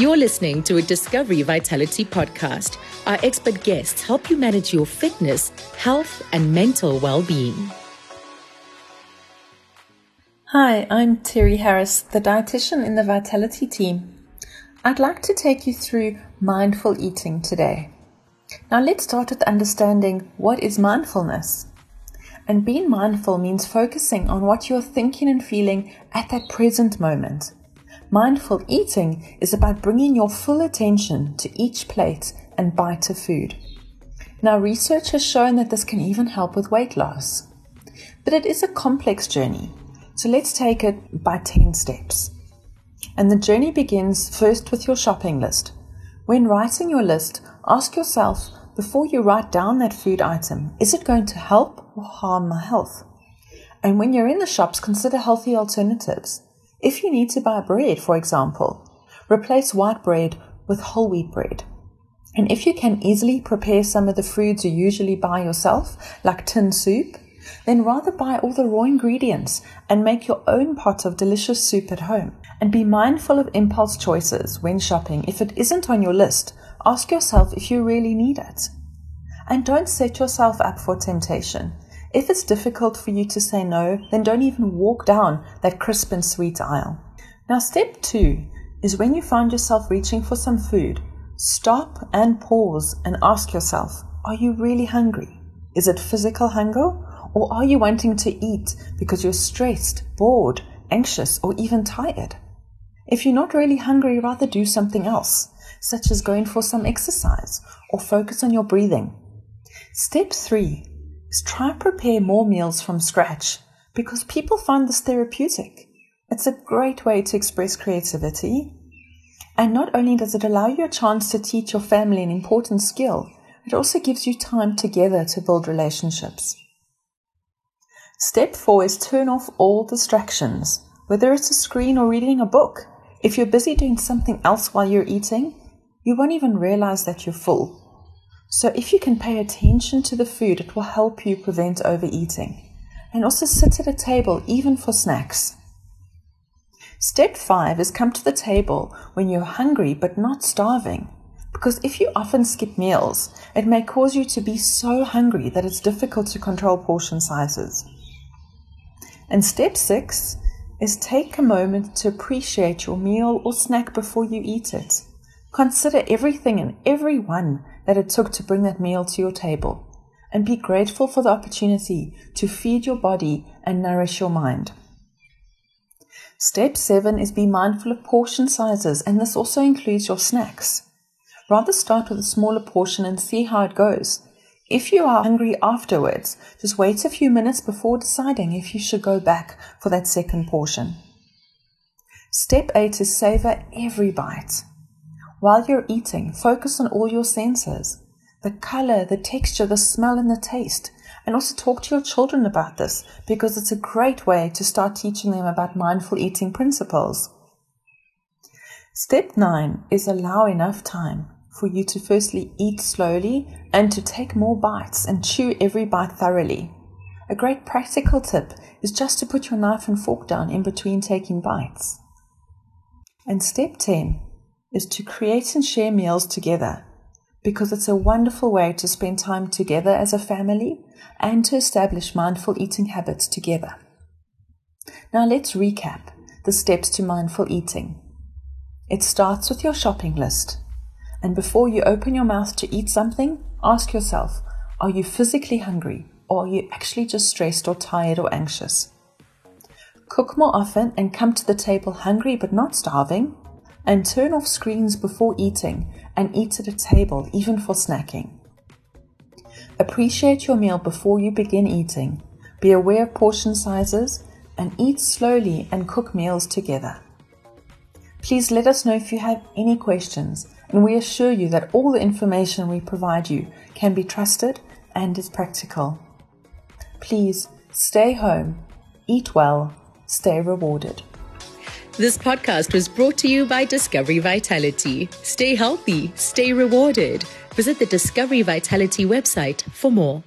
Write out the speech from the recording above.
You're listening to a Discovery Vitality podcast. Our expert guests help you manage your fitness, health, and mental well being. Hi, I'm Terry Harris, the dietitian in the Vitality team. I'd like to take you through mindful eating today. Now, let's start with understanding what is mindfulness. And being mindful means focusing on what you're thinking and feeling at that present moment. Mindful eating is about bringing your full attention to each plate and bite of food. Now, research has shown that this can even help with weight loss. But it is a complex journey, so let's take it by 10 steps. And the journey begins first with your shopping list. When writing your list, ask yourself before you write down that food item, is it going to help or harm my health? And when you're in the shops, consider healthy alternatives. If you need to buy bread, for example, replace white bread with whole wheat bread. And if you can easily prepare some of the foods you usually buy yourself, like tin soup, then rather buy all the raw ingredients and make your own pot of delicious soup at home. And be mindful of impulse choices when shopping. If it isn't on your list, ask yourself if you really need it. And don't set yourself up for temptation. If it's difficult for you to say no, then don't even walk down that crisp and sweet aisle. Now, step two is when you find yourself reaching for some food, stop and pause and ask yourself, are you really hungry? Is it physical hunger? Or are you wanting to eat because you're stressed, bored, anxious, or even tired? If you're not really hungry, rather do something else, such as going for some exercise or focus on your breathing. Step three is try and prepare more meals from scratch because people find this therapeutic. It's a great way to express creativity. And not only does it allow you a chance to teach your family an important skill, it also gives you time together to build relationships. Step four is turn off all distractions, whether it's a screen or reading a book. If you're busy doing something else while you're eating, you won't even realize that you're full. So if you can pay attention to the food, it will help you prevent overeating. And also sit at a table, even for snacks. Step five is come to the table when you're hungry but not starving. Because if you often skip meals, it may cause you to be so hungry that it's difficult to control portion sizes. And step six is take a moment to appreciate your meal or snack before you eat it. Consider everything and everyone that it took to bring that meal to your table, and be grateful for the opportunity to feed your body and nourish your mind. Step 7 is be mindful of portion sizes, and this also includes your snacks. Rather start with a smaller portion and see how it goes. If you are hungry afterwards, just wait a few minutes before deciding if you should go back for that second portion. Step 8 is savor every bite. While you're eating, focus on all your senses the color, the texture, the smell, and the taste. And also talk to your children about this because it's a great way to start teaching them about mindful eating principles. Step nine is allow enough time for you to firstly eat slowly and to take more bites and chew every bite thoroughly. A great practical tip is just to put your knife and fork down in between taking bites. And step 10 is to create and share meals together because it's a wonderful way to spend time together as a family and to establish mindful eating habits together. Now let's recap the steps to mindful eating. It starts with your shopping list. And before you open your mouth to eat something, ask yourself are you physically hungry or are you actually just stressed or tired or anxious? Cook more often and come to the table hungry but not starving and turn off screens before eating and eat at a table, even for snacking. Appreciate your meal before you begin eating. Be aware of portion sizes and eat slowly and cook meals together. Please let us know if you have any questions, and we assure you that all the information we provide you can be trusted and is practical. Please stay home, eat well, stay rewarded. This podcast was brought to you by Discovery Vitality. Stay healthy, stay rewarded. Visit the Discovery Vitality website for more.